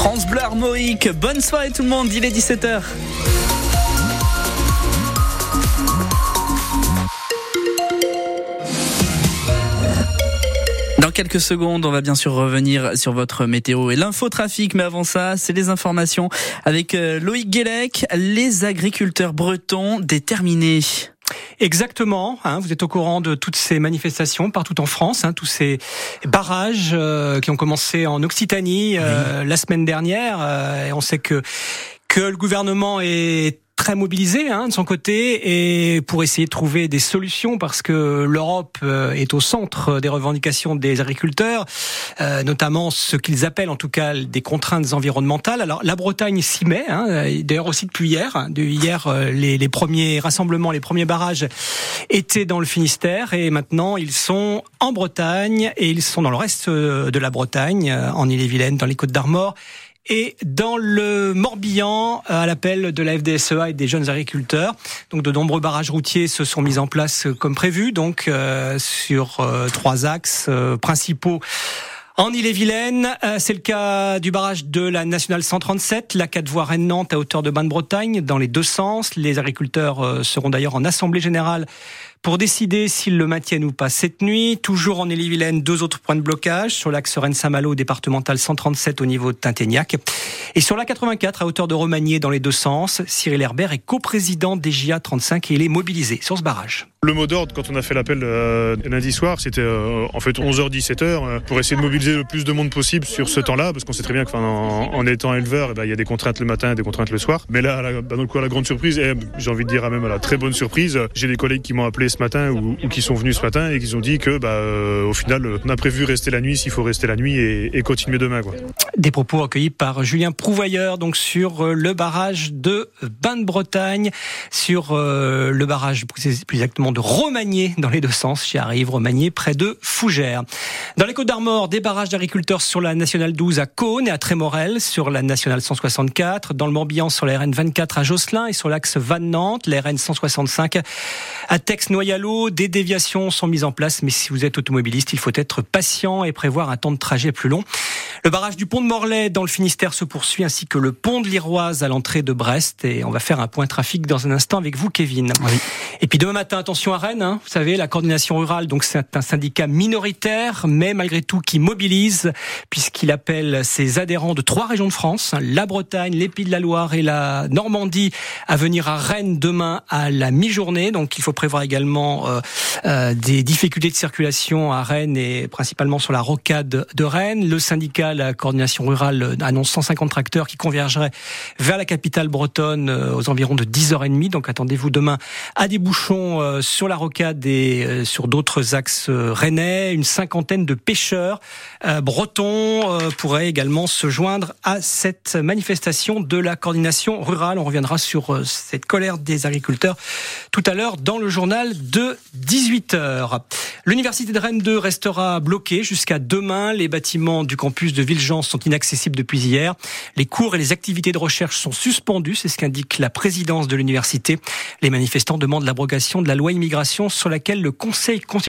France Bleu Armorique. Bonne soirée tout le monde, il est 17h. Dans quelques secondes, on va bien sûr revenir sur votre météo et l'infotrafic, mais avant ça, c'est les informations avec euh, Loïc Guélec, les agriculteurs bretons déterminés. Exactement. Hein, vous êtes au courant de toutes ces manifestations partout en France, hein, tous ces barrages euh, qui ont commencé en Occitanie euh, la semaine dernière. et on sait que que le gouvernement est très mobilisé hein, de son côté et pour essayer de trouver des solutions parce que l'Europe euh, est au centre des revendications des agriculteurs, euh, notamment ce qu'ils appellent en tout cas des contraintes environnementales. Alors la Bretagne s'y met, hein, d'ailleurs aussi depuis hier. Hein, de hier, euh, les, les, premiers rassemblements, les premiers barrages étaient dans le Finistère et maintenant ils sont en Bretagne et ils sont dans le reste de la Bretagne, en Ille-et-Vilaine, dans les Côtes d'Armor et dans le Morbihan, à l'appel de la FDSEA et des jeunes agriculteurs. Donc de nombreux barrages routiers se sont mis en place comme prévu, donc euh, sur euh, trois axes euh, principaux. En Ille-et-Vilaine, c'est le cas du barrage de la nationale 137, la 4 voies Rennes-Nantes à hauteur de Bain-de-Bretagne, dans les deux sens. Les agriculteurs seront d'ailleurs en assemblée générale pour décider s'ils le maintiennent ou pas cette nuit. Toujours en Ille-et-Vilaine, deux autres points de blocage sur l'axe Rennes-Saint-Malo départemental 137 au niveau de Tinténiac. Et sur la 84 à hauteur de Romagné dans les deux sens, Cyril Herbert est coprésident des GIA 35 et il est mobilisé sur ce barrage. Le mot d'ordre, quand on a fait l'appel euh, lundi soir, c'était euh, en fait 11h-17h euh, pour essayer de mobiliser le plus de monde possible sur ce temps-là, parce qu'on sait très bien qu'en en, étant éleveur, eh ben, il y a des contraintes le matin des contraintes le soir. Mais là, la, bah, la grande surprise, et j'ai envie de dire même à la très bonne surprise, j'ai des collègues qui m'ont appelé ce matin ou, qui sont venus ce matin et qui ont dit que, bah, au final, on a prévu rester la nuit s'il faut rester la nuit et, continuer demain. Quoi. Des propos accueillis par Julien Prouvailleur, donc sur le barrage de Bain-de-Bretagne, sur le barrage plus exactement de Romagné dans les deux sens. J'y arrive, Romagné, près de Fougères. Dans les Côtes d'Armor, des barrages d'agriculteurs sur la Nationale 12 à Cône et à Trémorel, sur la Nationale 164, dans le Morbihan sur la RN 24 à Josselin et sur l'axe Vannes-Nantes, la RN 165 à Tex-Noyalo. Des déviations sont mises en place, mais si vous êtes automobiliste, il faut être patient et prévoir un temps de trajet plus long. Le barrage du pont de Morlaix dans le Finistère se poursuit, ainsi que le pont de l'Iroise à l'entrée de Brest. Et on va faire un point trafic dans un instant avec vous, Kevin. Et puis demain matin, attention à Rennes. Hein. Vous savez, la coordination rurale, donc c'est un syndicat minoritaire, mais malgré tout qui mobilise, puisqu'il appelle ses adhérents de trois régions de France, hein, la Bretagne, les Pays de la Loire et la Normandie, à venir à Rennes demain à la mi-journée. Donc il faut prévoir également euh, euh, des difficultés de circulation à Rennes et principalement sur la rocade de Rennes. Le syndicat la coordination rurale annonce 150 tracteurs qui convergeraient vers la capitale bretonne euh, aux environs de 10h30. Donc attendez-vous demain à des bouchons euh, sur la rocade et euh, sur d'autres axes rennais. Une cinquantaine de pêcheurs bretons pourraient également se joindre à cette manifestation de la coordination rurale. On reviendra sur cette colère des agriculteurs tout à l'heure dans le journal de 18h. L'université de Rennes 2 restera bloquée jusqu'à demain. Les bâtiments du campus de Villejean sont inaccessibles depuis hier. Les cours et les activités de recherche sont suspendus, c'est ce qu'indique la présidence de l'université. Les manifestants demandent l'abrogation de la loi immigration sur laquelle le Conseil